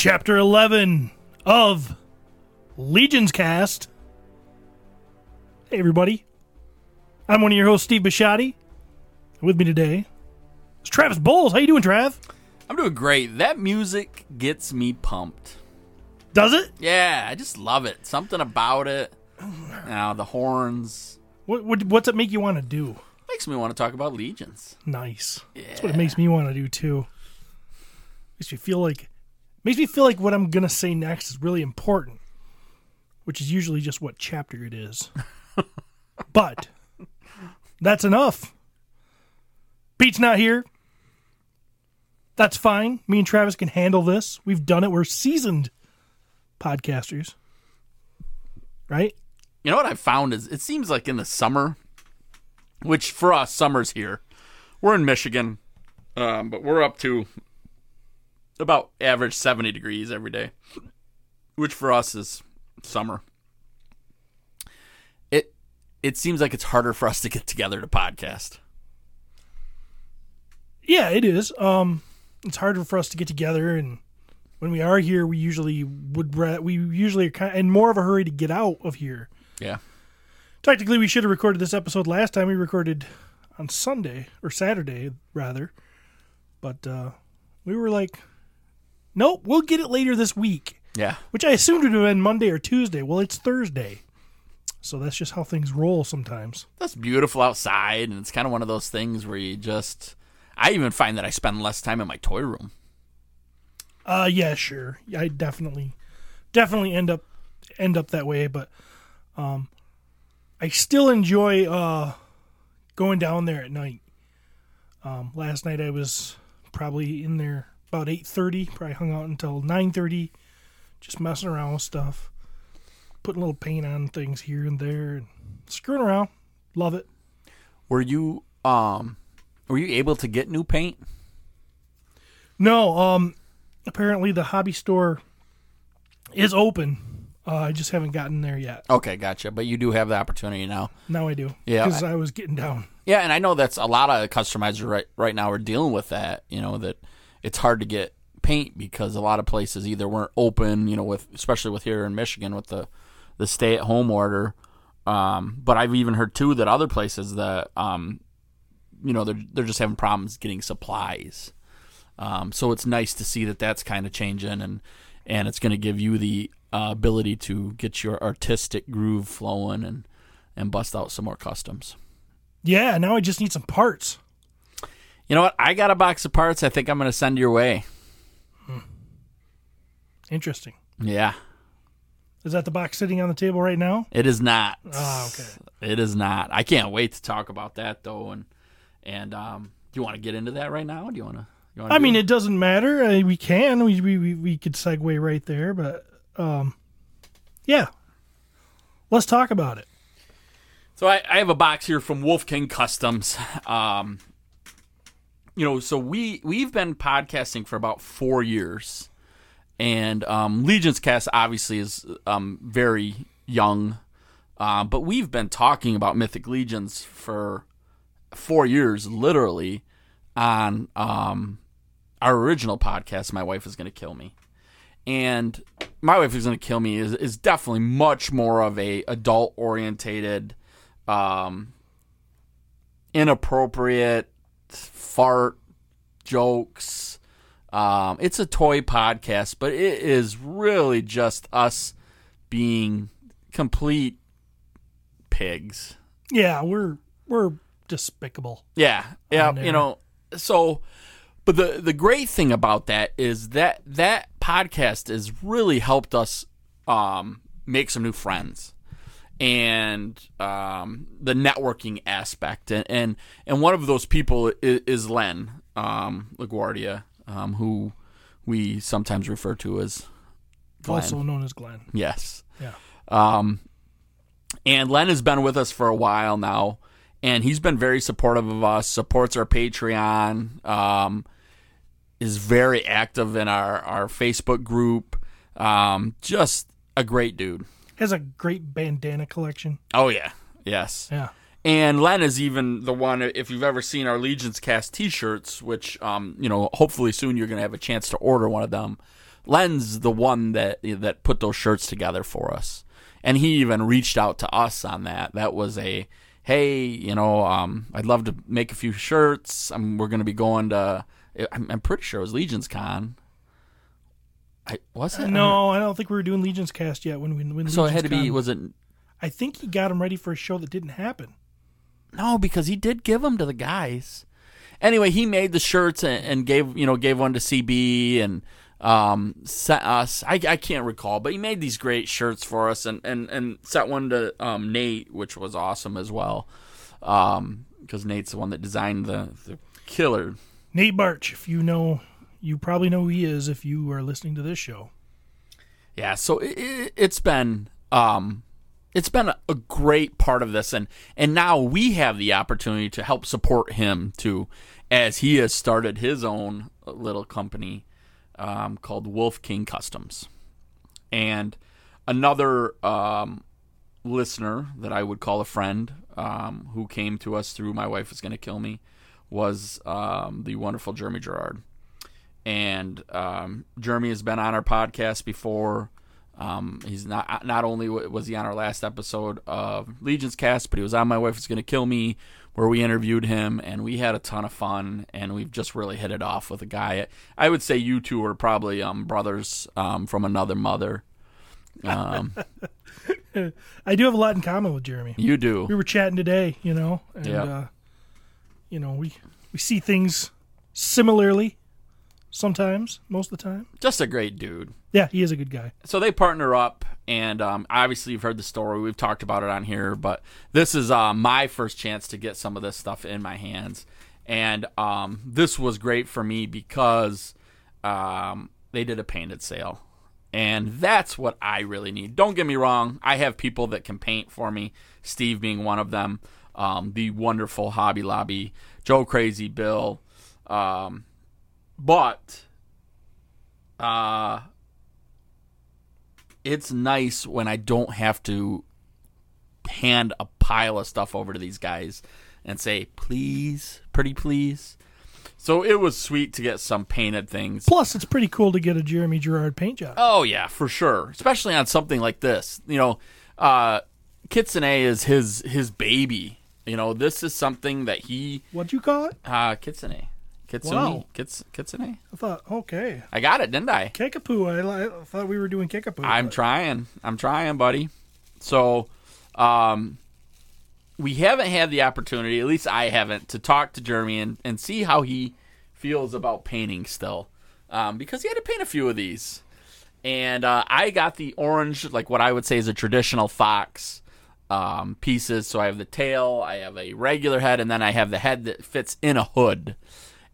chapter 11 of Legion's Cast. Hey, everybody. I'm one of your hosts, Steve Bishotti. With me today is Travis Bowles. How you doing, Trav? I'm doing great. That music gets me pumped. Does it? Yeah, I just love it. Something about it. Now the horns What, what What's it make you want to do? makes me want to talk about legions. Nice. That's what it makes me want to do too. Makes me feel like makes me feel like what I'm gonna say next is really important, which is usually just what chapter it is. but that's enough. Pete's not here. That's fine. Me and Travis can handle this. We've done it. We're seasoned podcasters. Right? You know what I found is it seems like in the summer, which for us summer's here. We're in Michigan, um, but we're up to about average 70 degrees every day, which for us is summer. It it seems like it's harder for us to get together to podcast. Yeah, it is. Um, it's harder for us to get together, and when we are here, we usually would we usually are kind in more of a hurry to get out of here. Yeah. Technically, we should have recorded this episode last time. We recorded on Sunday or Saturday, rather, but uh, we were like, "Nope, we'll get it later this week," Yeah. which I assumed would have been Monday or Tuesday. Well, it's Thursday, so that's just how things roll sometimes. That's beautiful outside, and it's kind of one of those things where you just. I even find that I spend less time in my toy room. Uh yeah, sure. I definitely definitely end up end up that way, but um I still enjoy uh going down there at night. Um last night I was probably in there about 8:30, probably hung out until 9:30 just messing around with stuff. Putting a little paint on things here and there and screwing around. Love it. Were you um were you able to get new paint? No, um apparently the hobby store is open. Uh, I just haven't gotten there yet. Okay, gotcha. But you do have the opportunity now. Now I do. Yeah, Because I, was getting down. Yeah, and I know that's a lot of customizers right right now are dealing with that. You know that it's hard to get paint because a lot of places either weren't open. You know, with especially with here in Michigan with the the stay at home order. Um, but I've even heard too that other places that um, you know they're they're just having problems getting supplies. Um, so it's nice to see that that's kind of changing and and it's going to give you the uh, ability to get your artistic groove flowing and and bust out some more customs. Yeah, now I just need some parts. You know what? I got a box of parts I think I'm going to send your way. Interesting. Yeah. Is that the box sitting on the table right now? It is not. Ah, okay. It is not. I can't wait to talk about that though and and um do you want to get into that right now? Do you want to you want I mean, it doesn't matter. I, we can. We, we we we could segue right there, but um, yeah. Let's talk about it. So I, I have a box here from Wolf King Customs. Um, you know, so we we've been podcasting for about four years, and um, Legion's Cast obviously is um, very young, uh, but we've been talking about Mythic Legions for four years, literally, on um, our original podcast. My wife is going to kill me, and my wife is going to kill me is is definitely much more of a adult orientated um, inappropriate fart jokes. Um, it's a toy podcast, but it is really just us being complete pigs. Yeah, we're we're despicable. Yeah, yeah, you know. So, but the the great thing about that is that that podcast has really helped us um, make some new friends and um, the networking aspect, and, and and one of those people is, is Len um, LaGuardia, um, who we sometimes refer to as Glenn. Also known as Glenn. Yes. Yeah. Um, and Len has been with us for a while now, and he's been very supportive of us. Supports our Patreon. Um, is very active in our our Facebook group. Um, just a great dude. Has a great bandana collection. Oh yeah, yes. Yeah. And Len is even the one. If you've ever seen our Legions Cast T-shirts, which um, you know, hopefully soon you're going to have a chance to order one of them. Len's the one that that put those shirts together for us, and he even reached out to us on that. That was a hey, you know, um, I'd love to make a few shirts. I'm, we're going to be going to. I'm, I'm pretty sure it was Legion's Con. I was it? No, I don't think we were doing Legion's Cast yet when we when So it had to be. Con- Was it? I think he got him ready for a show that didn't happen. No, because he did give them to the guys. Anyway, he made the shirts and, and gave you know gave one to CB and um, sent us. I, I can't recall, but he made these great shirts for us and and and set one to um, Nate, which was awesome as well. Um, because Nate's the one that designed the the killer. Nate Barch, if you know, you probably know who he is if you are listening to this show. Yeah, so it, it's been um, it's been a, a great part of this, and and now we have the opportunity to help support him too, as he has started his own little company um, called Wolf King Customs, and another um, listener that I would call a friend um, who came to us through my wife is going to kill me was um, the wonderful Jeremy Gerard and um, Jeremy has been on our podcast before. Um, he's not not only was he on our last episode of Legion's Cast, but he was on My Wife Is Gonna Kill Me, where we interviewed him, and we had a ton of fun, and we've just really hit it off with a guy. I would say you two are probably um, brothers um, from another mother. Um, I do have a lot in common with Jeremy. you do. We were chatting today, you know, and Yeah. uh, you know we we see things similarly sometimes, most of the time. just a great dude. Yeah, he is a good guy. so they partner up and um, obviously you've heard the story we've talked about it on here but this is uh, my first chance to get some of this stuff in my hands and um, this was great for me because um, they did a painted sale and that's what i really need don't get me wrong i have people that can paint for me steve being one of them um, the wonderful hobby lobby joe crazy bill um, but uh, it's nice when I don't have to hand a pile of stuff over to these guys and say, please, pretty please. So it was sweet to get some painted things. Plus, it's pretty cool to get a Jeremy Gerard paint job. Oh yeah, for sure. Especially on something like this. You know, uh Kitsune is his his baby. You know, this is something that he What'd you call it? uh Kitsune. Kitsune. Wow. Kits, Kitsune. I thought, okay, I got it, didn't I? Kickapoo. I, I thought we were doing Kickapoo. I'm but- trying. I'm trying, buddy. So, um, we haven't had the opportunity, at least I haven't, to talk to Jeremy and, and see how he feels about painting still. Um, because he had to paint a few of these. And uh, I got the orange, like what I would say is a traditional fox um, pieces. So I have the tail, I have a regular head, and then I have the head that fits in a hood.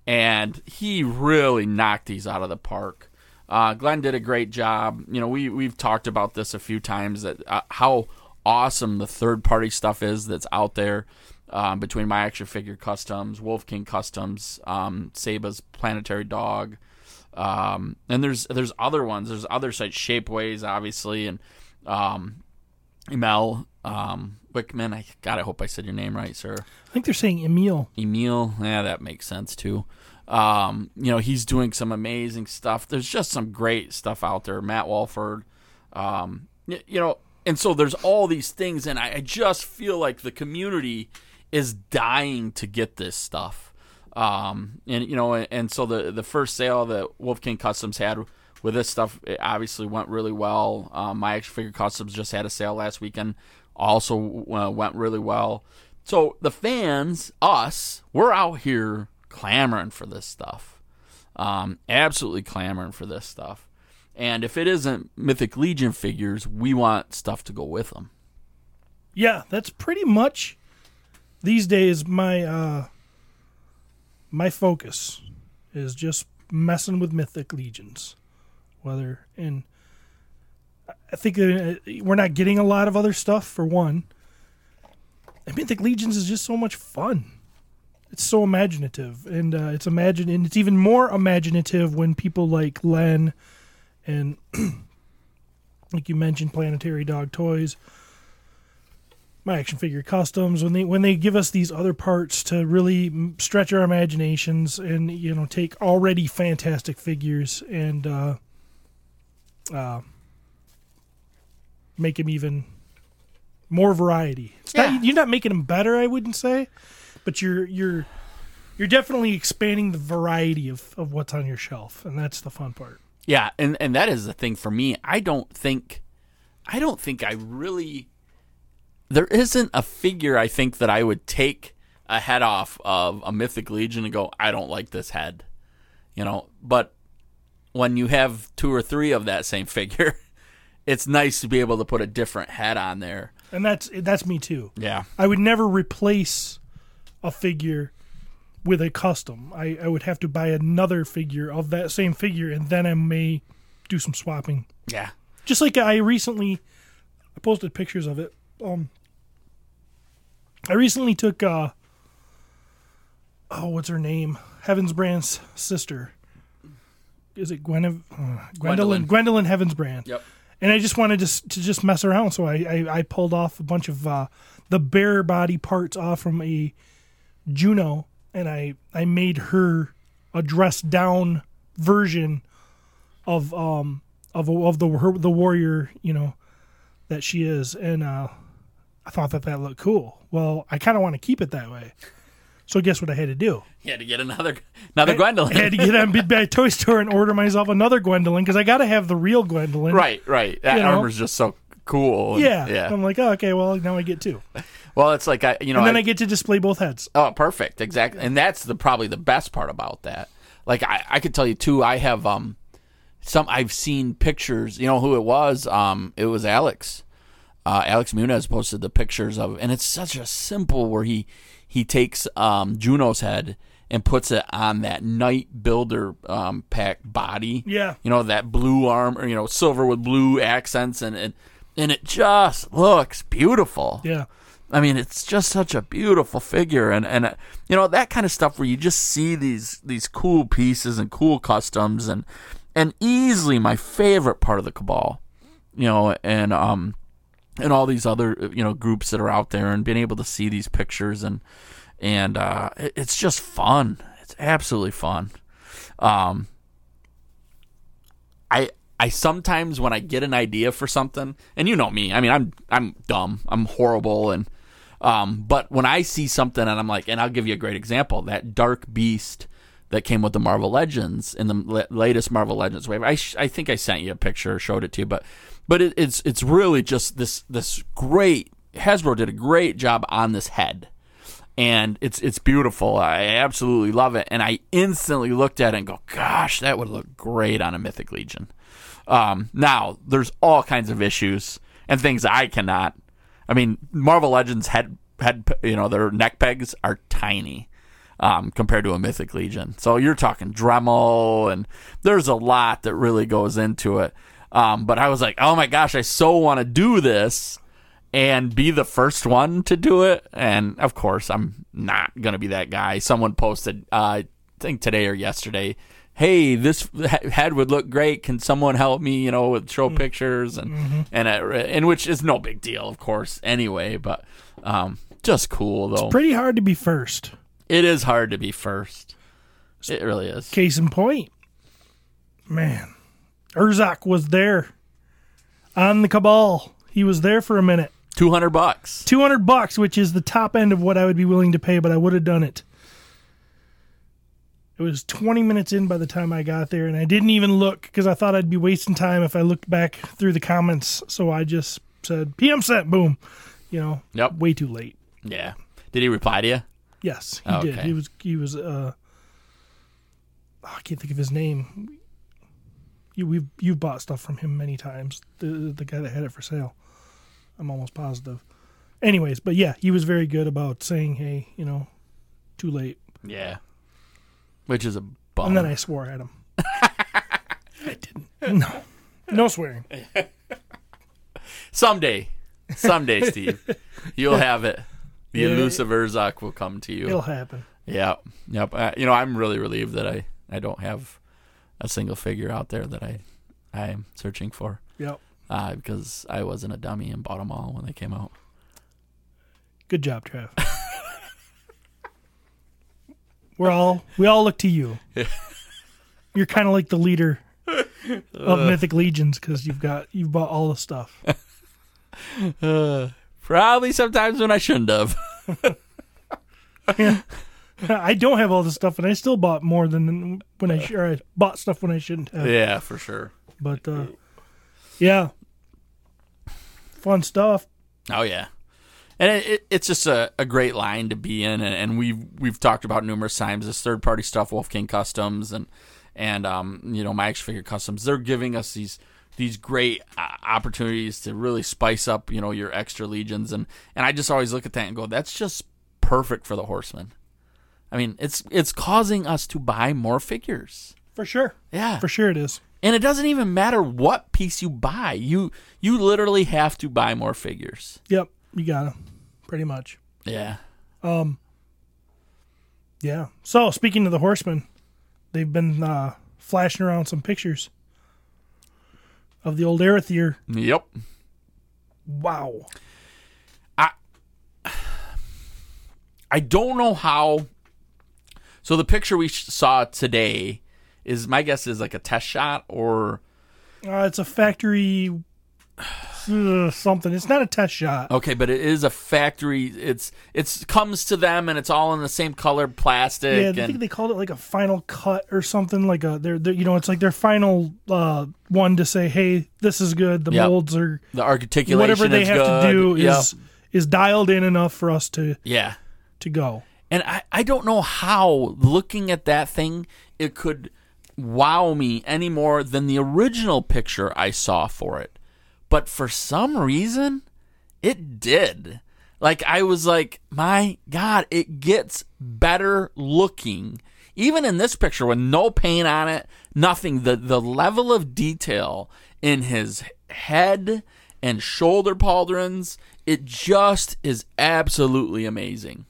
And he really knocked these out of the park. Uh, Glenn did a great job. You know, we we've talked about this a few times that uh, how awesome the third party stuff is that's out there um, between my action figure customs, Wolf King customs, um, Seba's planetary dog, um, and there's there's other ones. There's other sites, Shapeways, obviously, and um, Emil um, Wickman. I God, I hope I said your name right, sir. I think they're saying Emil. Emil, yeah, that makes sense too. Um, you know, he's doing some amazing stuff. There's just some great stuff out there. Matt Walford, um, y- you know, and so there's all these things, and I, I just feel like the community is dying to get this stuff. Um, and you know, and, and so the the first sale that Wolf King Customs had with this stuff it obviously went really well. Um, my action figure customs just had a sale last weekend, also uh, went really well. So the fans, us, we're out here clamoring for this stuff, um, absolutely clamoring for this stuff. And if it isn't Mythic Legion figures, we want stuff to go with them. Yeah, that's pretty much these days my uh my focus is just messing with mythic legions. Whether and I think uh, we're not getting a lot of other stuff for one. And mythic legions is just so much fun. It's so imaginative, and uh, it's imagine, and it's even more imaginative when people like Len and like you mentioned, Planetary Dog Toys my action figure customs when they when they give us these other parts to really stretch our imaginations and you know take already fantastic figures and uh, uh, make him even more variety. It's Yeah. not, you're not making him better, I wouldn't say, but you're you're you're definitely expanding the variety of, of what's on your shelf, and that's the fun part. Yeah, and and that is the thing for me. I don't think I don't think I really there isn't a figure I think that I would take a head off of a Mythic Legion and go, I don't like this head. You know, but when you have two or three of that same figure, it's nice to be able to put a different head on there. And that's that's me too. Yeah. I would never replace a figure with a custom. I, I would have to buy another figure of that same figure, and then I may do some swapping. Yeah. Just like I recently, I posted pictures of it. Um, I recently took uh, oh, what's her name? Heaven's Brand's sister. Is it Gwen? Uh, Gwendolyn? Gwendolyn. Gwendolyn Heaven's Brand Yep. And I just wanted to to just mess around. So I I, I pulled off a bunch of uh, the bare body parts off from a Juno, and I I made her a dressed down version of um of of the her, the warrior you know that she is, and uh, I thought that that looked cool. Well, I kind of want to keep it that way. So guess what I had to do? You had to get another another I Gwendolyn. had to get on Big Bad Toy Store and order myself another Gwendolyn because I got to have the real Gwendolyn. right, right. That You know? armor's just so cool. and- Yeah. Yeah. I'm like, oh, okay, well, now I get two. well, it's like I you know And then I- I get to display both heads. Oh, perfect. Exactly. And that's the probably the best part about that. Like I, I could tell you too, I have um some I've seen pictures, you know who it was? Um it was Alex. Uh Alex Munez posted the pictures of and it's such a simple where he he takes um Juno's head and puts it on that Knight Builder um pack body. Yeah. You know, that blue arm or you know, silver with blue accents and and, and it just looks beautiful. Yeah. I mean, it's just such a beautiful figure, and and uh, you know that kind of stuff where you just see these these cool pieces and cool customs, and and easily my favorite part of the cabal, you know, and um, and all these other you know groups that are out there, and being able to see these pictures, and and uh, it- it's just fun. It's absolutely fun. Um, I I sometimes when I get an idea for something, and you know me, I mean I'm I'm dumb, I'm horrible, and um, but when I see something and I'm like, and I'll give you a great example, that Dark Beast that came with the Marvel Legends in the la- latest Marvel Legends wave. I sh- I think I sent you a picture, showed it to you, but but it, it's it's really just this this great Hasbro did a great job on this head and it's it's beautiful. I absolutely love it, and I instantly looked at it and go, "Gosh, that would look great on a Mythic Legion." Um, now, there's all kinds of issues and things I cannot. I mean, Marvel Legends head head you know their neck pegs are tiny um, compared to a Mythic Legion. So you're talking Dremel, and there's a lot that really goes into it. Um, but I was like, oh my gosh, I so want to do this and be the first one to do it. And of course, I'm not going to be that guy. Someone posted, uh, I think today or yesterday, hey, this head would look great. Can someone help me, you know, with show pictures and, and, it, and which is no big deal, of course, anyway, but, um, just cool though. It's pretty hard to be first. it is hard to be first. It really is. Case in point, man, Urzak was there on the Cabal. He was there for a minute. 200 bucks. 200 bucks, which is the top end of what I would be willing to pay, but I would have done it. It was 20 minutes in by the time I got there, and I didn't even look because I thought I'd be wasting time if I looked back through the comments. So I just said, PM sent, boom. You know, Yep. way too late. Yeah. Did he reply to you? Yes, he Oh, did. okay. He was, he was, uh, oh, I can't think of his name. You, we've, you've bought stuff from him many times. The, the guy that had it for sale. I'm almost positive. Anyways, but yeah, he was very good about saying, hey, you know, too late. Yeah. Which is a bummer. And then I swore at him. I didn't. No. No swearing. Someday, someday, Steve, you'll have it. The Yeah. elusive Urzak will come to you. It'll happen. Yep, yep. Uh, you know, I'm really relieved that I I don't have a single figure out there that I I am searching for Yep. uh, because I wasn't a dummy and bought them all when they came out. Good job, Trav. We're all we all look to you. You're kind of like the leader of Mythic Legions because you've got you've bought all the stuff. Probably sometimes when I shouldn't have. I don't have all the stuff, and I still bought more than when I or I bought stuff when I shouldn't have. yeah, for sure. But uh, yeah, fun stuff. Oh yeah, and it, it, it's just a, a great line to be in, and, and we've we've talked about numerous times this third party stuff, Wolf King Customs, and and um you know my action figure customs. They're giving us these these great uh, opportunities to really spice up you know your extra legions, and and I just always look at that and go, that's just perfect for the horseman. I mean, it's it's causing us to buy more figures. For sure. Yeah, For sure it is. and it doesn't even matter what piece you buy. You you literally have to buy more figures. Yep, you got to Pretty much. Yeah. Um Yeah. So speaking of the horsemen, they've been uh, flashing around some pictures of the old Arethyr. Yep. Wow. I I don't know how. So the picture we saw today is my guess is like a test shot or Uh, it's a factory uh, something. It's not a test shot. okay, but it is a factory. It's it's comes to them and it's all in the same colored plastic. Yeah, I and, think they called it like a final cut or something. Like a they're, they're you know it's like their final uh, one to say, hey, this is good. The Yep. molds are the articulation. whatever they have good. to do Yep. is is dialed in enough for us to yeah. to go. And I, I don't know how looking at that thing it could wow me any more than the original picture I saw for it. But for some reason, it did. Like I was like, my God, it gets better looking. Even in this picture with no paint on it, nothing. The the level of detail in his head and shoulder pauldrons, it just is absolutely amazing.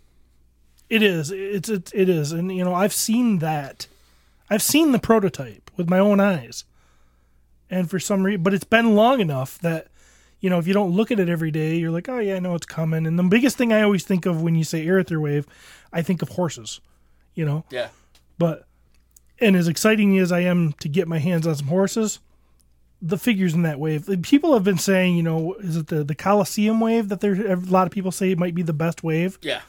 It is. It's it, it is, and you know I've seen that. I've seen the prototype with my own eyes, and for some reason, but it's been long enough that you know if you don't look at it every day, you're like, oh yeah, I know it's coming. And the biggest thing I always think of when you say Arethyr Wave, I think of horses. You know, Yeah. but and as exciting as I am to get my hands on some horses, the figures in that wave, people have been saying, you know, is it the the Coliseum wave that there a lot of people say might be the best wave. Yeah.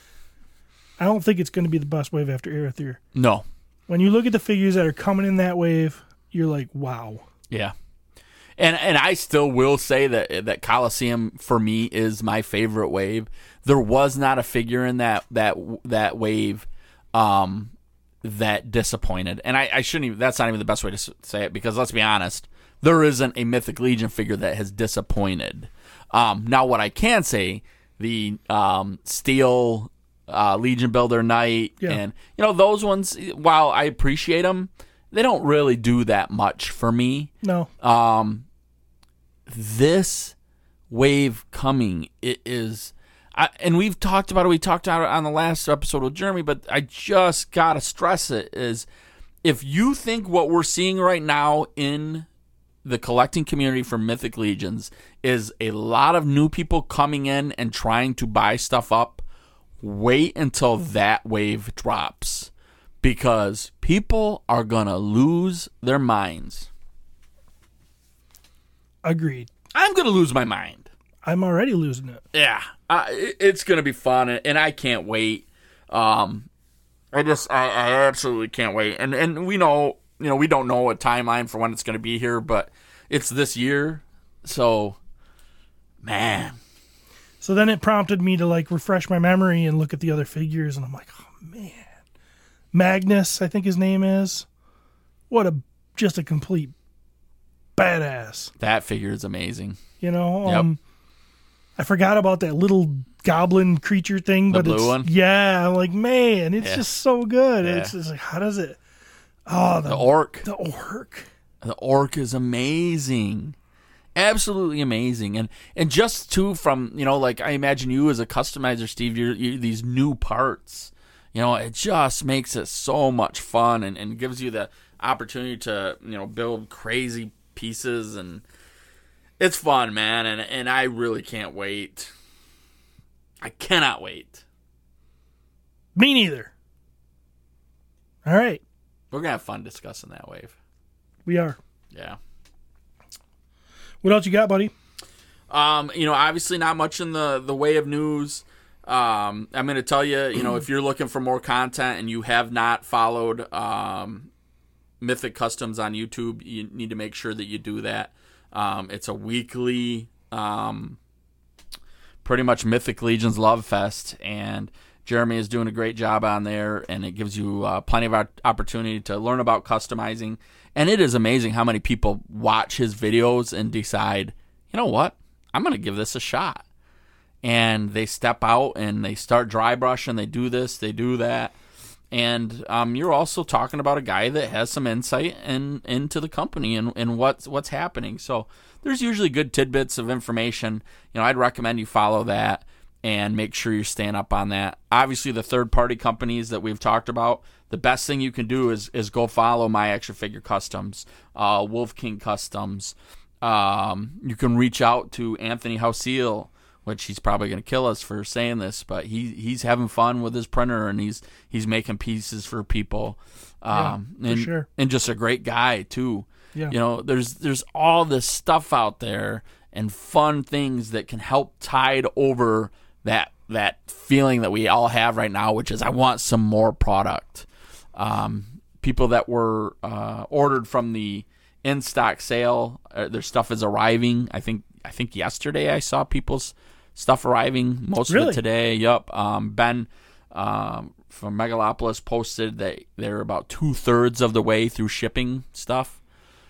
I don't think it's going to be the best wave after Arethyr. No. When you look at the figures that are coming in that wave, you're like, wow. Yeah. And and I still will say that that Coliseum for me is my favorite wave. There was not a figure in that that that wave um that disappointed. And I, I shouldn't even that's not even the best way to say it because let's be honest, there isn't a Mythic Legion figure that has disappointed. Um now what I can say, the um steel uh, Legion Builder Knight, Yeah. and you know those ones. While I appreciate them, they don't really do that much for me. No, Um, this wave coming, it is, I, and we've talked about it. We talked about it on the last episode with Jeremy, but I just gotta stress it is if you think what we're seeing right now in the collecting community for Mythic Legions is a lot of new people coming in and trying to buy stuff up, wait until that wave drops because people are going to lose their minds. agreed. I'm going to lose my mind. I'm already losing it. Yeah, uh, it- it's going to be fun and- and I can't wait. Um I just I, I absolutely can't wait. And and we know, you know, we don't know a timeline for when it's going to be here, but it's this year. So man, So then it prompted me to like refresh my memory and look at the other figures, and I'm like, oh man, Magnus, I think his name is. What a just a complete badass. that figure is amazing. You know, Yep. um, I forgot about that little goblin creature thing, The but blue it's, one? yeah, I'm like man, it's Yeah. just so good. Yeah. It's just like, how does it? Oh, the The orc. the orc. The orc is amazing. Absolutely amazing. And and just too from, you know, like I imagine you as a customizer, Steve, you're, you these new parts. You know, it just makes it so much fun and, and gives you the opportunity to, you know, build crazy pieces and it's fun, man, and and I really can't wait. I cannot wait. Me neither. All right, We're gonna have fun discussing that wave. we are. Yeah. What else you got, buddy? Um, you know, obviously not much in the the way of news. Um, I'm going to tell you, you know, if you're looking for more content and you have not followed um, Mythic Customs on YouTube, you need to make sure that you do that. Um, it's a weekly, um, pretty much Mythic Legions Love Fest, and Jeremy is doing a great job on there, and it gives you uh, plenty of opportunity to learn about customizing. And it is amazing how many people watch his videos and decide, you know what, I'm going to give this a shot and they step out and they start dry brushing. They do this, they do that, and um, you're also talking about a guy that has some insight in, into the company and, and what's what's happening. So there's usually good tidbits of information. You know, I'd recommend you follow that and make sure you're staying up on that. Obviously, the third party companies that we've talked about, the best thing you can do is is go follow my Action Figure Customs, uh, Wolf King Customs. Um, you can reach out to Anthony Hausil which he's probably going to kill us for saying this, but he he's having fun with his printer and he's he's making pieces for people. Um, yeah, and, sure. and just a great guy too. Yeah. You know, there's there's all this stuff out there and fun things that can help tide over that that feeling that we all have right now, which is I want some more product. Um, people that were uh, ordered from the in stock sale, uh, their stuff is arriving. I think I think yesterday I saw people's stuff arriving. Most Really? of it today. Yup. Um, ben um, from Megalopolis posted that they're about two thirds of the way through shipping stuff.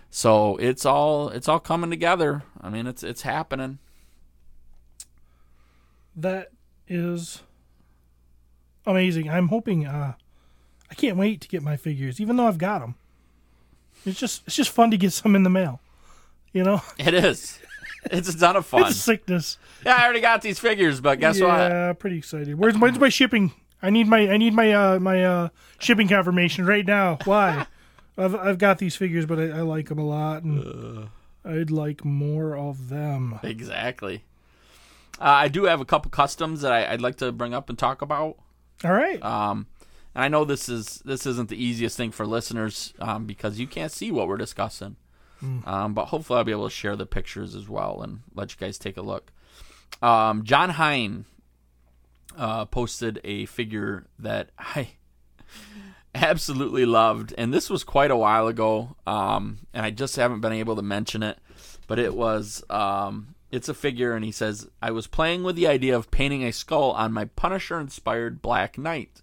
So it's all it's all coming together. I mean, it's it's happening. That is amazing. I'm hoping. Uh, I can't wait to get my figures, even though I've got them. It's just it's just fun to get some in the mail. You know, It is. It's a ton of fun. it's sickness. Yeah, I already got these figures, but guess what? yeah, pretty excited. Where's where's my shipping? I need my I need my uh my uh shipping confirmation right now. Why? I've I've got these figures, but I, I like them a lot, and I'd like more of them. Exactly. Uh, I do have a couple customs that I, I'd like to bring up and talk about. All right. Um, and I know this is this isn't the easiest thing for listeners um, because you can't see what we're discussing. Um, but hopefully I'll be able to share the pictures as well and let you guys take a look. Um, John Hine uh, posted a figure that I absolutely loved, and this was quite a while ago, um, and I just haven't been able to mention it. But it was um, it's a figure, and he says I was playing with the idea of painting a skull on my Punisher-inspired Black Knight,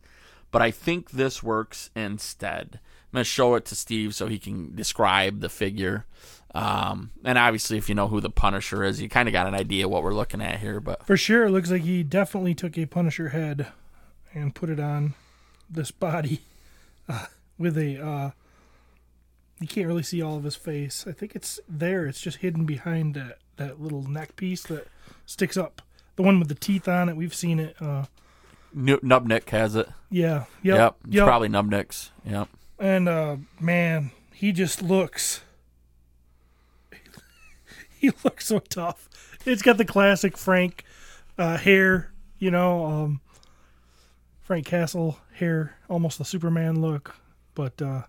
but I think this works instead. I'm gonna show it to Steve so he can describe the figure. Um, and obviously, if you know who the Punisher is, you kind of got an idea what we're looking at here. But For sure, it looks like he definitely took a Punisher head and put it on this body uh, with a. Uh, you can't really see all of his face. I think it's there. It's just hidden behind that that little neck piece that sticks up. The one with the teeth on it. We've seen it. Uh, Nu- Nubnik has it. yeah. Yep, Yep. it's yep. probably Nubnik's. Yep. And uh, man, he just looks. he looks so tough. It's got the classic Frank uh, hair, you know, um, Frank Castle hair, almost the Superman look, but uh,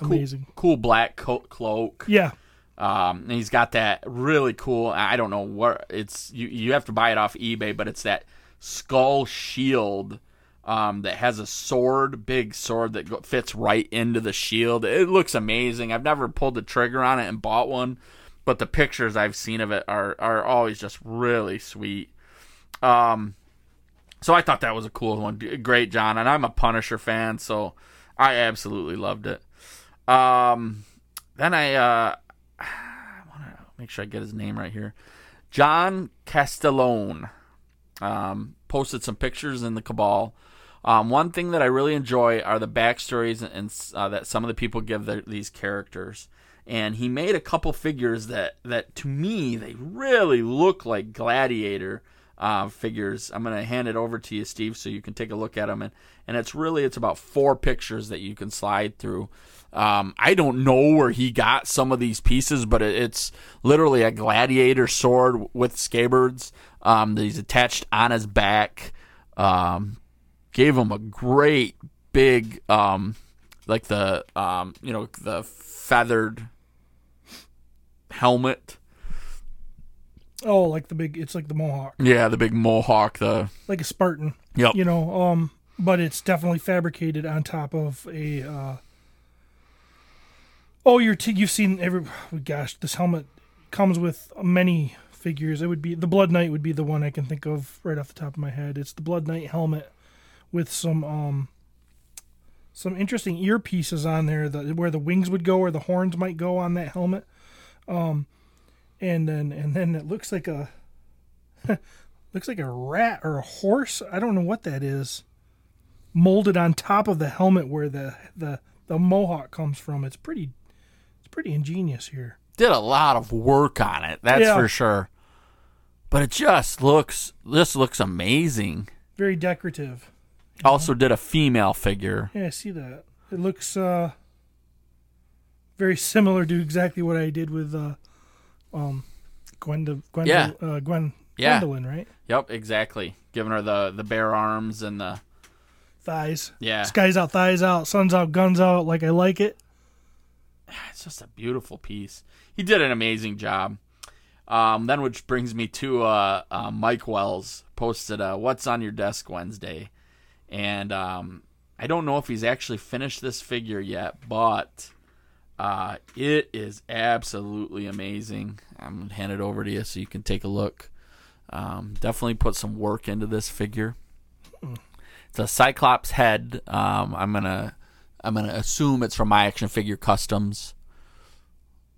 amazing. Cool black coat cloak. Yeah, Um, and he's got that really cool. I don't know what it's. You you have to buy it off eBay, but it's that skull shield. Um, that has a sword, big sword that fits right into the shield. It looks amazing. I've never pulled the trigger on it and bought one, but the pictures I've seen of it are are always just really sweet. Um, so I thought that was a cool one. Great, John, and I'm a Punisher fan, so I absolutely loved it. Um, then I uh, make sure I get his name right here. John Castellone um, posted some pictures in the Cabal. Um, one thing that I really enjoy are the backstories and uh, that some of the people give these characters. And he made a couple figures that, that to me they really look like gladiator uh, figures. I'm gonna hand it over to you, Steve, so you can take a look at them. And and it's really it's about four pictures that you can slide through. Um, I don't know where he got some of these pieces, but it, it's literally a gladiator sword with scabbards um, that he's attached on his back. Um, gave him a great big, um, like the um, you know the feathered helmet. Oh, like the big. It's like the mohawk, Yeah, the big mohawk. The like a Spartan. yep. You know, um, but it's definitely fabricated on top of a. Uh, oh, you're t- you've seen every. oh, gosh, this helmet comes with many figures. It would be the Blood Knight would be the one I can think of right off the top of my head. It's the Blood Knight helmet with some um some interesting earpieces on there that where the wings would go or the horns might go on that helmet. Um and then and then it looks like a looks like a rat or a horse. I don't know what that is. Molded on top of the helmet where the the the mohawk comes from. It's pretty it's pretty ingenious here. Did a lot of work on it. That's Yeah. for sure. But it just looks. This looks amazing. Very decorative. Also, did a female figure. Yeah, I see that. It looks uh very similar to exactly what I did with uh um Gwenda Gwenda Yeah. uh, Gwen Yeah. Gwendolyn, right? Yep, exactly. Giving her the the bare arms and the Thighs. yeah. Skies out, thighs out, suns out, guns out, like I like it. It's just a beautiful piece. He did an amazing job. Um, then, which brings me to uh, uh, Mike Wells posted uh, "What's on your desk Wednesday," and um, I don't know if he's actually finished this figure yet, but uh, it is absolutely amazing. I'm gonna hand it over to you so you can take a look. Um, definitely put some work into this figure. It's a Cyclops head. Um, I'm gonna I'm gonna assume it's from my action figure customs.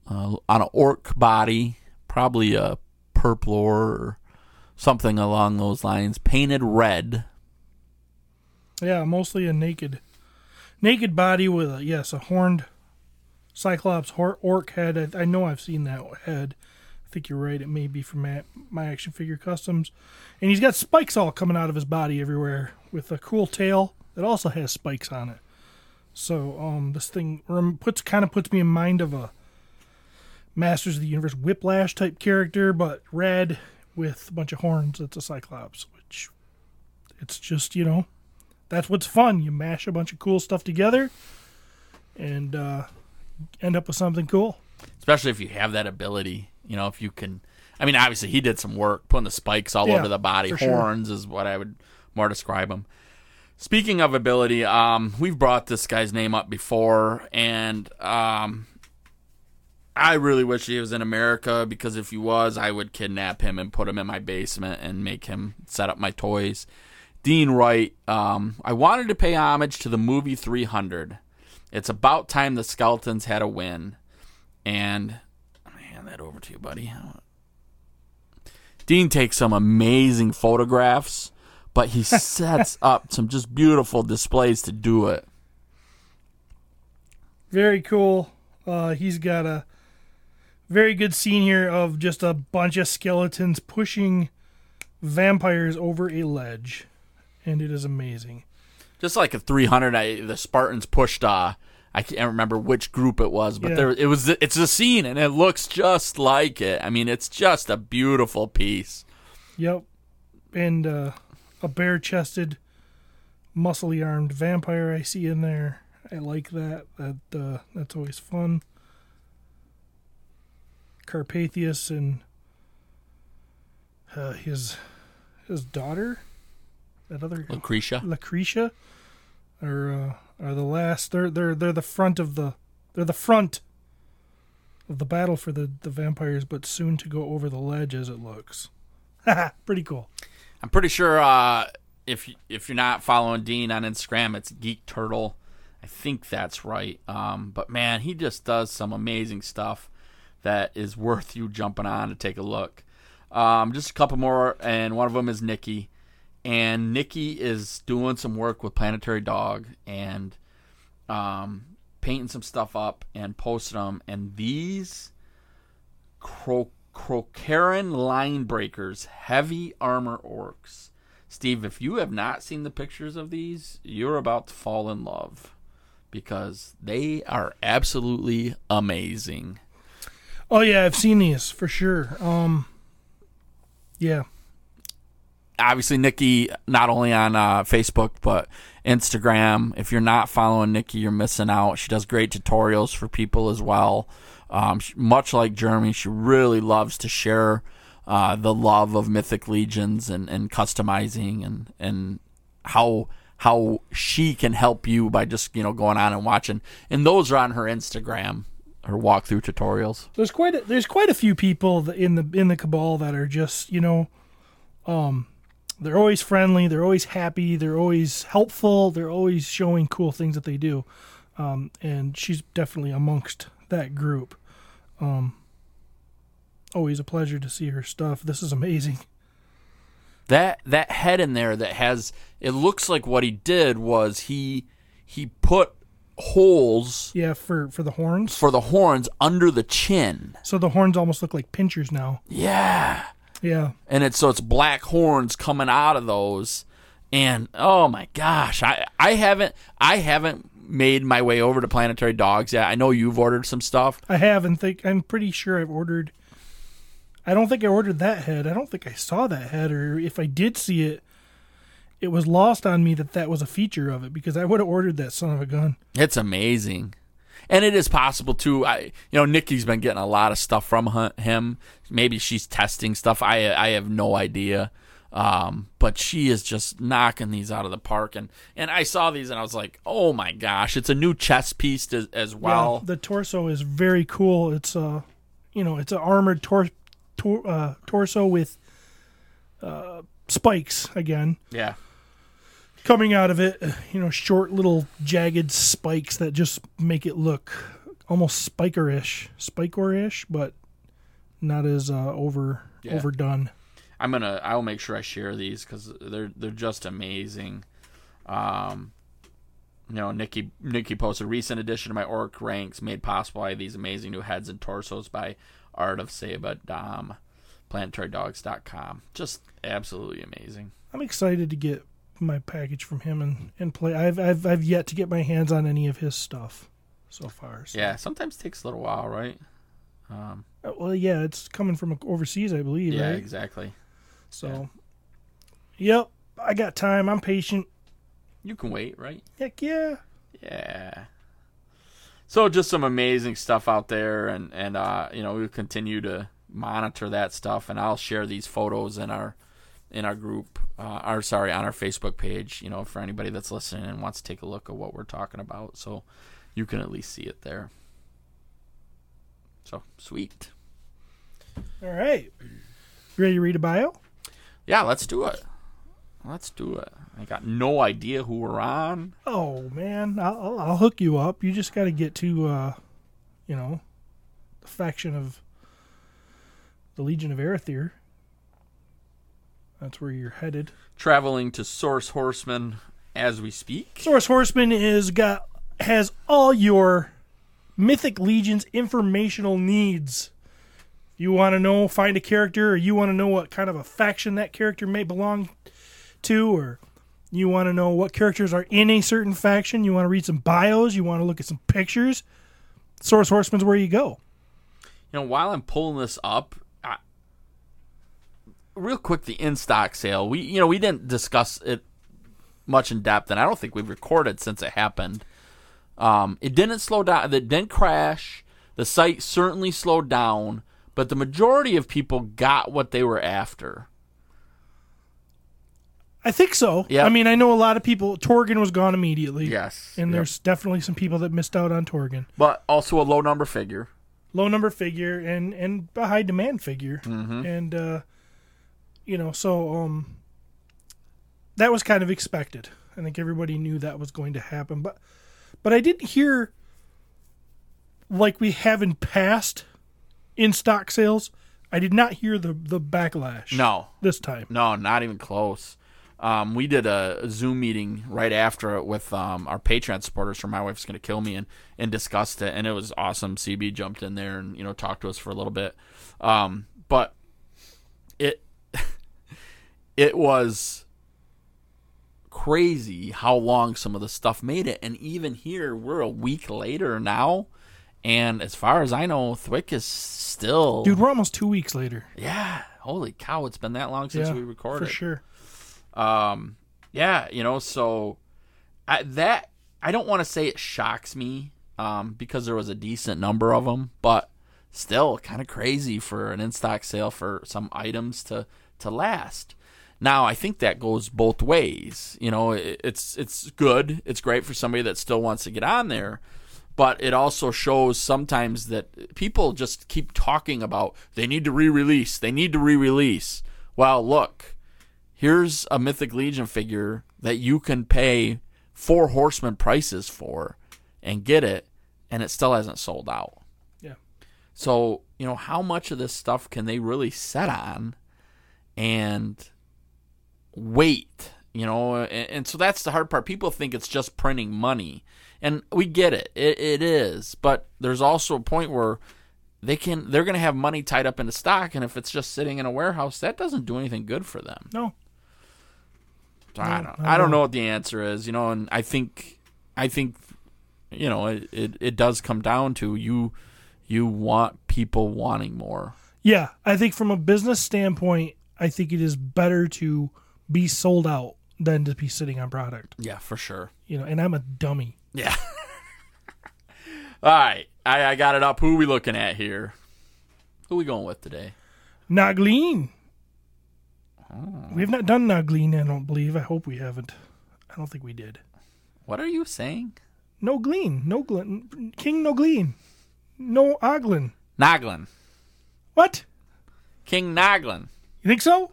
Uh, on an orc body, probably a purple or something along those lines, painted red. Yeah, mostly a naked naked body with a yes, a horned cyclops orc head. I, I know I've seen that head. I think you're right. It may be from my, my action figure customs. And he's got spikes all coming out of his body everywhere with a cool tail that also has spikes on it. So um, this thing puts kind of puts me in mind of a Masters of the Universe Whiplash type character, but red with a bunch of horns. It's a Cyclops, which it's just you know that's what's fun. You mash a bunch of cool stuff together and uh, end up with something cool. especially if you have that ability. You know, if you can. I mean, obviously he did some work putting the spikes all Yeah, over the body. for sure. Horns is what I would more describe him. Speaking of ability, um, we've brought this guy's name up before, and um, I really wish he was in America because if he was, I would kidnap him and put him in my basement and make him set up my toys. Dean Wright. Um, I wanted to pay homage to the movie 300. It's about time the Skeletons had a win, and gonna hand that over to you, buddy. Dean takes some amazing photographs, but he sets up some just beautiful displays to do it. Very cool. Uh, he's got a very good scene here of just a bunch of skeletons pushing vampires over a ledge, and it is amazing. Just like a 300, I, the Spartans pushed. Uh, I can't remember which group it was, but Yeah. there it was. It's a scene, and it looks just like it. I mean, it's just a beautiful piece. Yep, and uh, a bare-chested, muscly armed vampire I see in there. I like that. That uh, that's always fun. Carpathius and uh, his his daughter, that other Lucretia. Lucretia, are uh, are the last. They're they're they're the front of the they're the front of the battle for the the vampires, but soon to go over the ledge as it looks. Pretty cool. I'm pretty sure uh, if if you're not following Dean on Instagram, it's Geek Turtle. I think that's right. Um, but man, he just does some amazing stuff that is worth you jumping on to take a look. Um, just a couple more, and one of them is Nikki, and Nikki is doing some work with Planetary Dog and um, painting some stuff up and posting them. And these Cro- Crocaran line breakers, heavy armor orcs. Steve, if you have not seen the pictures of these, you're about to fall in love because they are absolutely amazing. Oh yeah, I've seen these for sure. Um, yeah, Obviously, Nikki, not only on uh, Facebook, but Instagram. If you're not following Nikki, you're missing out. She does great tutorials for people as well. Um, she, much like Jeremy, she really loves to share uh, the love of Mythic Legions and, and customizing and and how how she can help you by just you know going on and watching. And those are on her Instagram, her walkthrough tutorials. There's quite a, there's quite a few people in the in the cabal that are just you know, um, they're always friendly, they're always happy, they're always helpful, they're always showing cool things that they do, um, and she's definitely amongst that group. Um, always a pleasure to see her stuff. This is amazing. that that head in there that has it looks like what he did was he he put holes Yeah, for for the horns. for the horns under the chin. So the horns almost look like pinchers now. Yeah. Yeah. And it's so it's black horns coming out of those. And oh my gosh, I I haven't I haven't made my way over to Planetary Dogs yet. I know you've ordered some stuff. I have and think I'm pretty sure I've ordered I don't think I ordered that head. I don't think I saw that head or if I did see it it was lost on me that that was a feature of it because I would have ordered that son of a gun. It's amazing. And it is possible too. I, you know, Nikki's been getting a lot of stuff from him. Maybe she's testing stuff. I, I have no idea. Um, but she is just knocking these out of the park. And, and I saw these and I was like, oh my gosh, it's a new chess piece as, as well. Yeah, the torso is very cool. It's a, you know, it's an armored tor- tor- uh, torso with uh, spikes again yeah. Coming out of it. You know, short little jagged spikes that just make it look almost spikerish, spikerish, but not as uh, over Yeah. overdone. I'm gonna. I'll make sure I share these because they're they're just amazing. Um, you know, Nikki Nikki posted a recent addition to my orc ranks made possible by these amazing new heads and torsos by Art of Seba Dom, PlanetaryDogs.com. Just absolutely amazing. I'm excited to get my package from him and, and play. I've, I've I've yet to get my hands on any of his stuff so far. So. Yeah, sometimes takes a little while, right? Um, Uh, Well, yeah, it's coming from overseas, I believe. yeah, right? exactly. So, yep, I got time. I'm patient. You can wait, right? Heck yeah. Yeah. So just some amazing stuff out there, and and uh, you know we'll continue to monitor that stuff, and I'll share these photos in our in our group, uh, or sorry, on our Facebook page. You know, for anybody that's listening and wants to take a look at what we're talking about, so you can at least see it there. So sweet. All right. Ready to read a bio? Yeah, let's do it. Let's do it. I got no idea who we're on. Oh man, I'll, I'll, hook you up. You just got to get to, uh, you know, the faction of the Legion of Arethyr. That's where you're headed. Traveling to Source Horseman as we speak. Source Horseman is got has all your Mythic Legion's informational needs. You want to know, find a character, or you want to know what kind of a faction that character may belong to, or you want to know what characters are in a certain faction. You want to read some bios. You want to look at some pictures. Source Horseman's where you go. you know, while I'm pulling this up, real quick, the in stock sale. We, you know, we didn't discuss it much in depth, and I don't think we've recorded since it happened. Um, it didn't slow down. It didn't crash. The site certainly slowed down, but the majority of people got what they were after. I think so. Yeah. I mean, I know a lot of people. Torgan was gone immediately. Yes, And there's definitely some people that missed out on Torgan. but also a low number figure. low number figure and and a high demand figure Mm-hmm. and uh you know so um that was kind of expected. I think everybody knew that was going to happen but but i didn't hear like we have in past in stock sales. I did not hear the the backlash No, this time. No, not even close. Um, we did a, Zoom meeting right after it with um, our Patreon supporters for My Wife's Gonna Kill Me and, and discussed it, and it was awesome. CB jumped in there and you know talked to us for a little bit, um, but it it was crazy how long some of the stuff made it, and even here we're a week later now, and as far as I know, Thwick is still dude we're almost two weeks later yeah. Holy cow! It's been that long since yeah we recorded. for sure Um, yeah, you know, so I, that I don't want to say it shocks me, um, because there was a decent number of them, but still kind of crazy for an in stock sale for some items to to last. Now I think that goes both ways. You know, it, it's it's good. It's great for somebody that still wants to get on there, but it also shows sometimes that people just keep talking about they need to re-release. They need to re-release. Well, look, here's a Mythic Legion figure that you can pay Four Horsemen prices for and get it, and it still hasn't sold out. Yeah. So, you know, how much of this stuff can they really set on and wait? You know, and, and so that's the hard part. People think it's just printing money, and we get it. it. It is, but there's also a point where they can they're going to have money tied up in the stock, and if it's just sitting in a warehouse, that doesn't do anything good for them. No. So I don't. I don't know what the answer is. You know, and I think, I think, you know, it, it, it does come down to you. You want people wanting more. Yeah, I think from a business standpoint, I think it is better to be sold out than to be sitting on product. Yeah, for sure. You know, and I'm a dummy. Yeah. All right, I, I got it up. Who are we looking at here? Who are we going with today? Nagleen. Ah. We have not done Nagleen, I don't believe. I hope we haven't. I don't think we did. What are you saying? No Gleen. No Glen. King No Gleen. No Oglin. Noglin. What? King Noglin. You think so?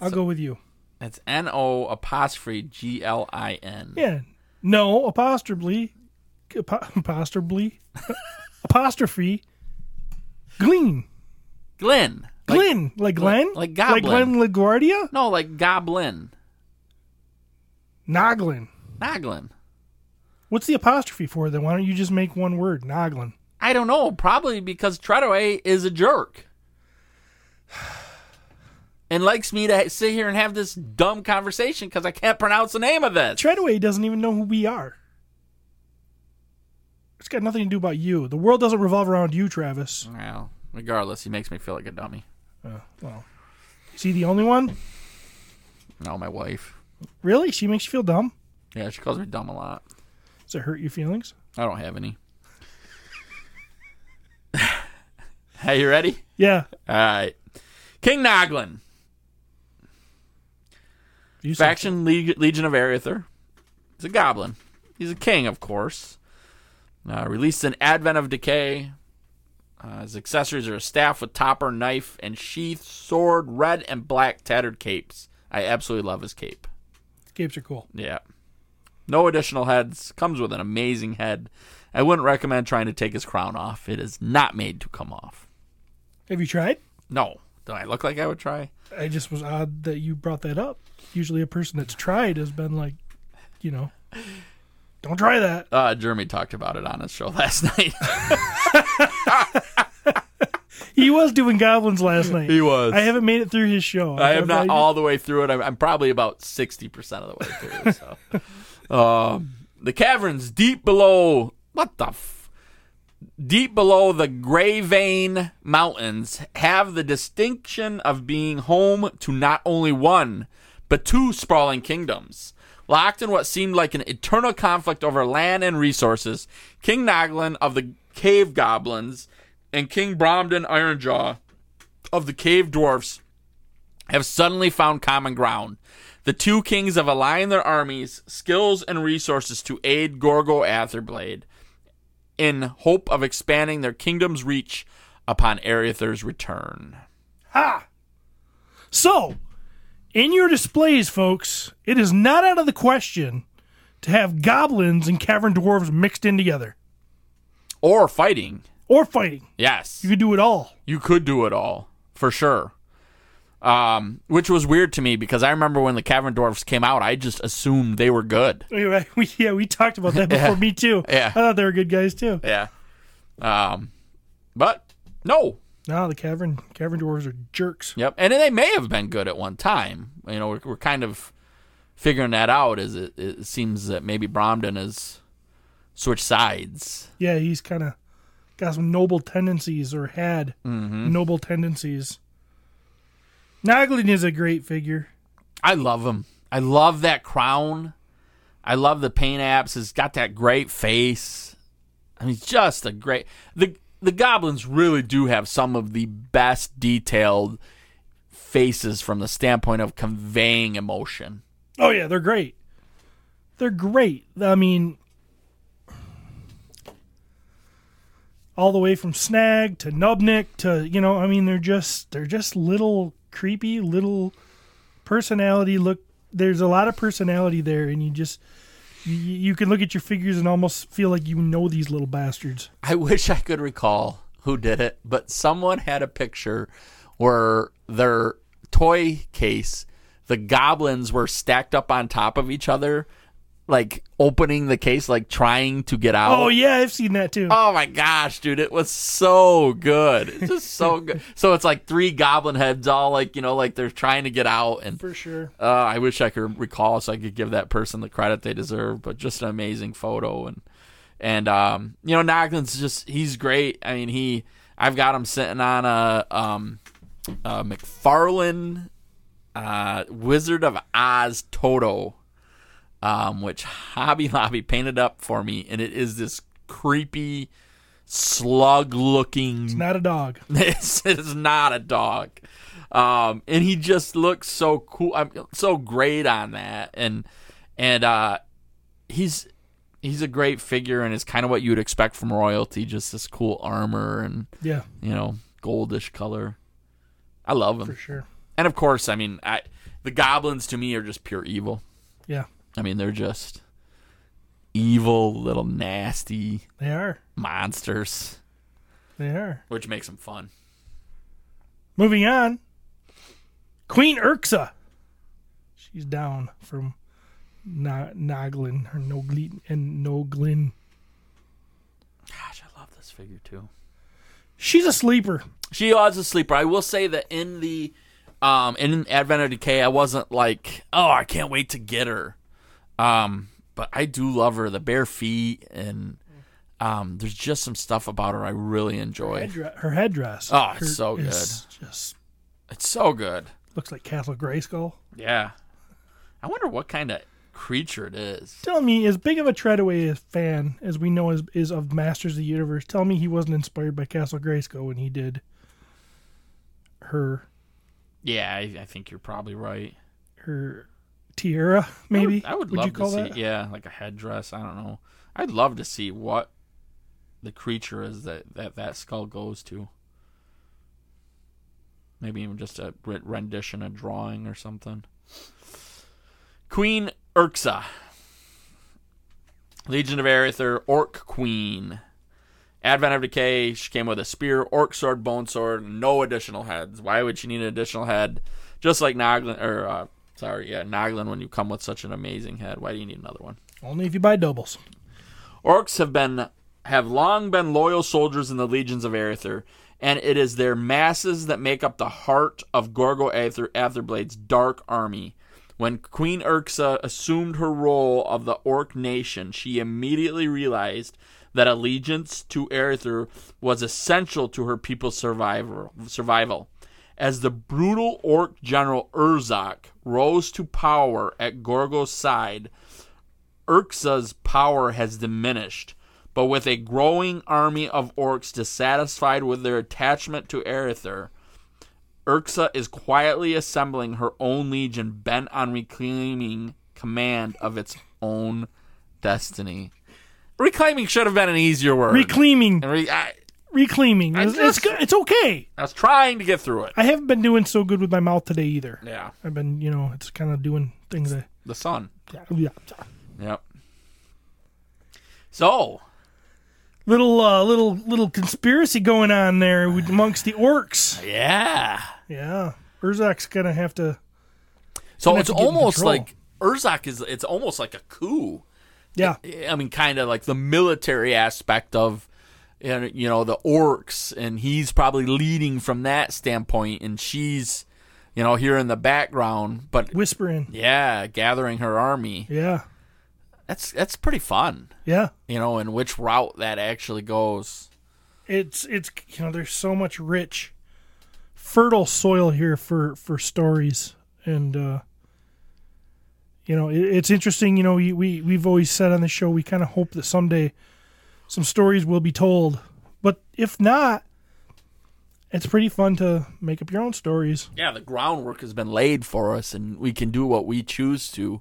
I'll go with you. It's N O apostrophe G L I N. Yeah. No apostrophe. apo- Apostrophe. apostrophe. Gleen. Glenn. Like- Glenn. Like Glenn? like Like Goblin. Glenn LaGuardia? no, like Goblin. Noglin. Noglin. What's the apostrophe for then? Why don't you just make one word? Noglin. I don't know. Probably because Treadaway is a jerk. And likes me to sit here and have this dumb conversation because I can't pronounce the name of this. Treadaway doesn't even know who we are. It's got nothing to do about you. The world doesn't revolve around you, Travis. Well, regardless, he makes me feel like a dummy. Uh, well, is he the only one? No, my wife. Really? She makes you feel dumb? Yeah, she calls me dumb a lot. Does it hurt your feelings? I don't have any. hey, you ready? Yeah. All right. King Noglin, You faction Leg- Legion of Arethyr. He's a goblin. He's a king, of course. Uh, released in Advent of Decay. Uh, his accessories are a staff with topper, knife, and sheath, sword, red and black tattered capes. I absolutely love his cape. Capes are cool. Yeah. No additional heads. Comes with an amazing head. I wouldn't recommend trying to take his crown off. It is not made to come off. Have you tried? No. Do I look like I would try? I just was odd that you brought that up. Usually, a person that's tried has been like, you know, don't try that. Uh, Jeremy talked about it on his show last night. He was doing goblins last night. he was. I haven't made it through his show. I am not I- all the way through it. I'm, I'm probably about 60% of the way through. So, um, the caverns deep below, what the f- deep below the Gray Vein Mountains have the distinction of being home to not only one, but two sprawling kingdoms. Locked in what seemed like an eternal conflict over land and resources, King Noglin of the Cave Goblins and King Bromden Ironjaw of the Cave Dwarfs have suddenly found common ground. The two kings have aligned their armies, skills, and resources to aid Gorgo Atherblade in hope of expanding their kingdom's reach upon Arethyr's return. Ha! So, in your displays, folks, it is not out of the question to have goblins and cavern dwarves mixed in together Or fighting. or fighting. Yes. You could do it all. You could do it all, for sure. Um, which was weird to me because I remember when the Cavern Dwarfs came out, I just assumed they were good. Anyway, we, yeah, we talked about that before. Me too. Yeah. I thought they were good guys too. Yeah. Um, but no, No, the cavern cavern dwarves are jerks. Yep, and they may have been good at one time. You know, we're, we're kind of figuring that out. As it, it seems that maybe Bromden has switched sides. Yeah, he's kind of got some noble tendencies or had Mm-hmm. noble tendencies. Noglin is a great figure. I love him. I love that crown. I love the paint apps. He's got that great face. I mean, just a great. the the goblins really do have some of the best detailed faces from the standpoint of conveying emotion. Oh yeah, they're great. They're great. I mean, all the way from Snag to Nubnik to you know, I mean, they're just they're just little creepy little personality. Look, there's a lot of personality there, and you just you, you can look at your figures and almost feel like you know these little bastards. I wish I could recall who did it, but someone had a picture where their toy case, the goblins were stacked up on top of each other, like opening the case, like trying to get out. Oh yeah, I've seen that too. Oh my gosh, dude, it was so good. It's just so good. So it's like three goblin heads all like, you know, like they're trying to get out and For sure. uh, I wish I could recall so I could give that person the credit they deserve, but just an amazing photo and and um, you know, Noglin's just he's great. I mean, he I've got him sitting on a um a McFarlane uh Wizard of Oz Toto um which Hobby Lobby painted up for me and it is this creepy slug looking It's Not a dog. this is not a dog. Um, and he just looks so cool. I'm so great on that. And, and, uh, he's, he's a great figure and is kind of what you'd expect from royalty. Just this cool armor and, Yeah, you know, goldish color. I love him for sure. And of course, I mean, I, the goblins to me are just pure evil. Yeah, I mean, they're just evil little nasty they are. monsters, They are. which makes them fun. Moving on. Queen Urxa. She's down from Na- Noglin or Noglin and Noglin. Gosh, I love this figure too. She's a sleeper. She was a sleeper. I will say that in the um in Advent of Decay, I wasn't like, oh, I can't wait to get her. Um, but I do love her. The bare feet and um, there's just some stuff about her I really enjoy. Headdress, her headdress. Oh, it's her- so is Just It's so good. looks like Castle Grayskull. Yeah. I wonder what kind of creature it is. Tell me, as big of a Treadaway fan as we know is, is of Masters of the Universe, tell me he wasn't inspired by Castle Grayskull when he did her Yeah, I, I think you're probably right. her tiara. Maybe I would, I would love you call to that? see, yeah, like a headdress. I don't know. I'd love to see what the creature is that that, that skull goes to. Maybe even just a rendition, a drawing, or something. Queen Urxa, Legion of Aether, Orc Queen. Advent of Decay, she came with a spear, orc sword, bone sword, no additional heads. Why would she need an additional head? Just like Noglin, or uh, sorry, yeah, Noglin. When you come with such an amazing head, why do you need another one? Only if you buy doubles. Orcs have been have long been loyal soldiers in the legions of Aether, and it is their masses that make up the heart of Gorgo Aether Aetherblade's dark army. When Queen Urxa assumed her role of the Orc nation, she immediately realized that allegiance to Aether was essential to her people's survival. survival. As the brutal Orc general Urzak rose to power at Gorgo's side, Urxa's power has diminished, but with a growing army of orcs dissatisfied with their attachment to Aether, Urxa is quietly assembling her own legion bent on reclaiming command of its own destiny. Reclaiming should have been an easier word. Reclaiming, And re- I, reclaiming. It's, it's just- good. It's okay. I was trying to get through it. I haven't been doing so good with my mouth today either. Yeah, I've been, you know, it's kind of doing things that. the sun. Yeah, yeah. Yep. So, Little, uh, little, little conspiracy going on there with, amongst the orcs. yeah. Yeah, Urzak's gonna have to. So Gonna it's to get in almost control. like Urzak is it's almost like a coup. Yeah, I mean, kind of like the military aspect of, and you know, the orcs, and he's probably leading from that standpoint, and she's, you know, here in the background, but whispering. yeah, gathering her army. Yeah, That's that's pretty fun, yeah. you know, and which route that actually goes. It's it's you know there's so much rich, fertile soil here for for stories and. uh you know, it, it's interesting. You know, we, we we've always said on the show we kind of hope that someday some stories will be told But if not, it's pretty fun to make up your own stories. yeah, the groundwork has been laid for us, and we can do what we choose to.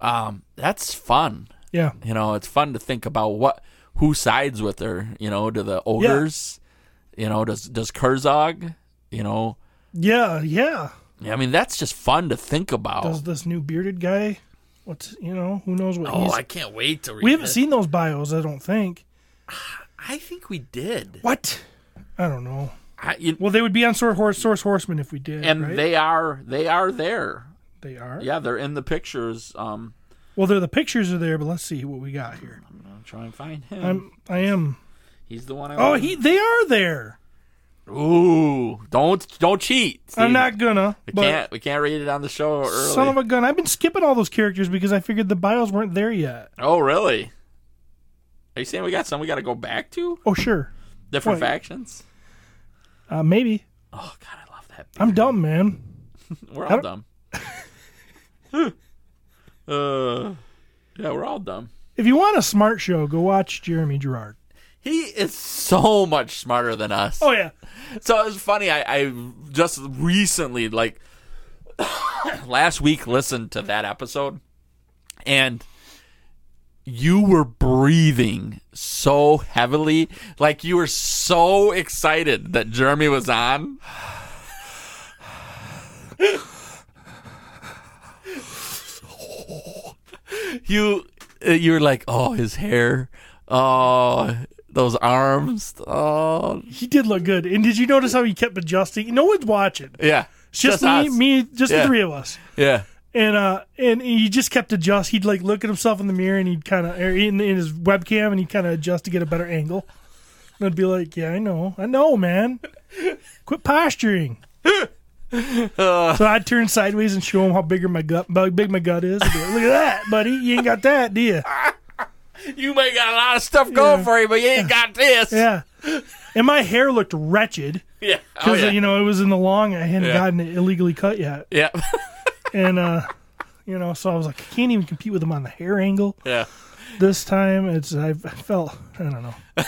Um, that's fun. Yeah. You know, it's fun to think about what who sides with her. You know, do the ogres? You know, does does Kurzog? You know, Yeah, yeah. I mean, that's just fun to think about. Does this new bearded guy what's you know, who knows what oh, I can't wait to read. We haven't it. seen those bios, I don't think. I think we did. What? I don't know. I, Well, they would be on Source, Horse, Source Horseman if we did. and right? they are they are there. they are. Yeah, they're in the pictures. Um, Well, they're the pictures are there, but let's see what we got here. I'm gonna try and find him. I'm I am. He's the one. I Oh, want. he they are there. Ooh, don't don't cheat. I'm not gonna. We can't we can't read it on the show early. son of a gun. I've been skipping all those characters because I figured the bios weren't there yet. oh, really? Are you saying we got some we got to go back to Oh, sure. different factions? Uh, maybe. Oh God, I love that. I'm dumb, man. We're all dumb. uh, yeah, we're all dumb. If you want a smart show, go watch Jeremy Gerard. He is so much smarter than us. Oh yeah. So it's funny. I, I just recently, like last week, listened to that episode, and you were breathing so heavily, like you were so excited that Jeremy was on. you, uh, you were like, oh, his hair, oh, those arms, oh, He did look good. And did you notice how he kept adjusting? No one's watching. yeah, It's just, me, us. me, just Yeah. the three of us. yeah. And uh, and he just kept adjust. He'd like look at himself in the mirror, and he'd kind of in, in his webcam, and he'd kind of adjust to get a better angle. And I'd be like, "Yeah, I know, I know, man. Quit posturing." so I'd turn sideways and show him how bigger my gut, how big my gut is. Like, Look at that, buddy. You ain't got that, do you? You may got a lot of stuff going Yeah. for you, but you ain't got this. Yeah. And my hair looked wretched Yeah. Oh, because yeah. you know it was in the long. I hadn't Yeah. gotten it illegally cut yet, yeah. and uh, you know, so I was like, I can't even compete with him on the hair angle. yeah. this time it's I felt I don't know.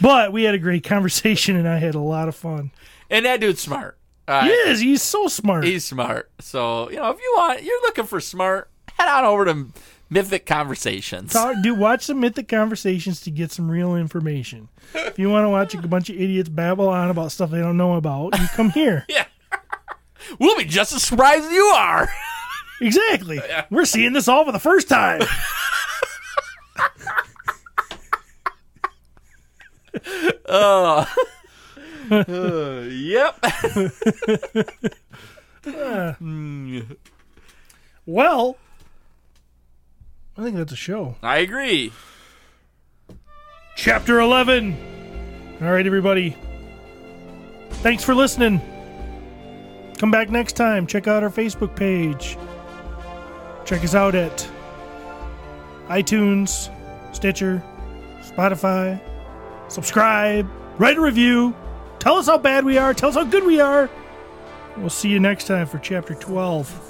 but we had a great conversation and I had a lot of fun. And that dude's smart. Uh, He is, he's so smart. He's smart. So, you know, if you want, you're looking for smart, head on over to Mythic Conversations. Talk, dude, watch some mythic conversations to get some real information. If you want to watch a bunch of idiots babble on about stuff they don't know about, you come here. Yeah. We'll be just as surprised as you are. Exactly. We're seeing this all for the first time. Uh, yep. Well, I think that's a show. I agree. Chapter 11. All right, everybody. Thanks for listening. Come back next time. Check out our Facebook page. Check us out at iTunes, Stitcher, Spotify. Subscribe, write a review, tell us how bad we are, tell us how good we are. We'll see you next time for chapter 12.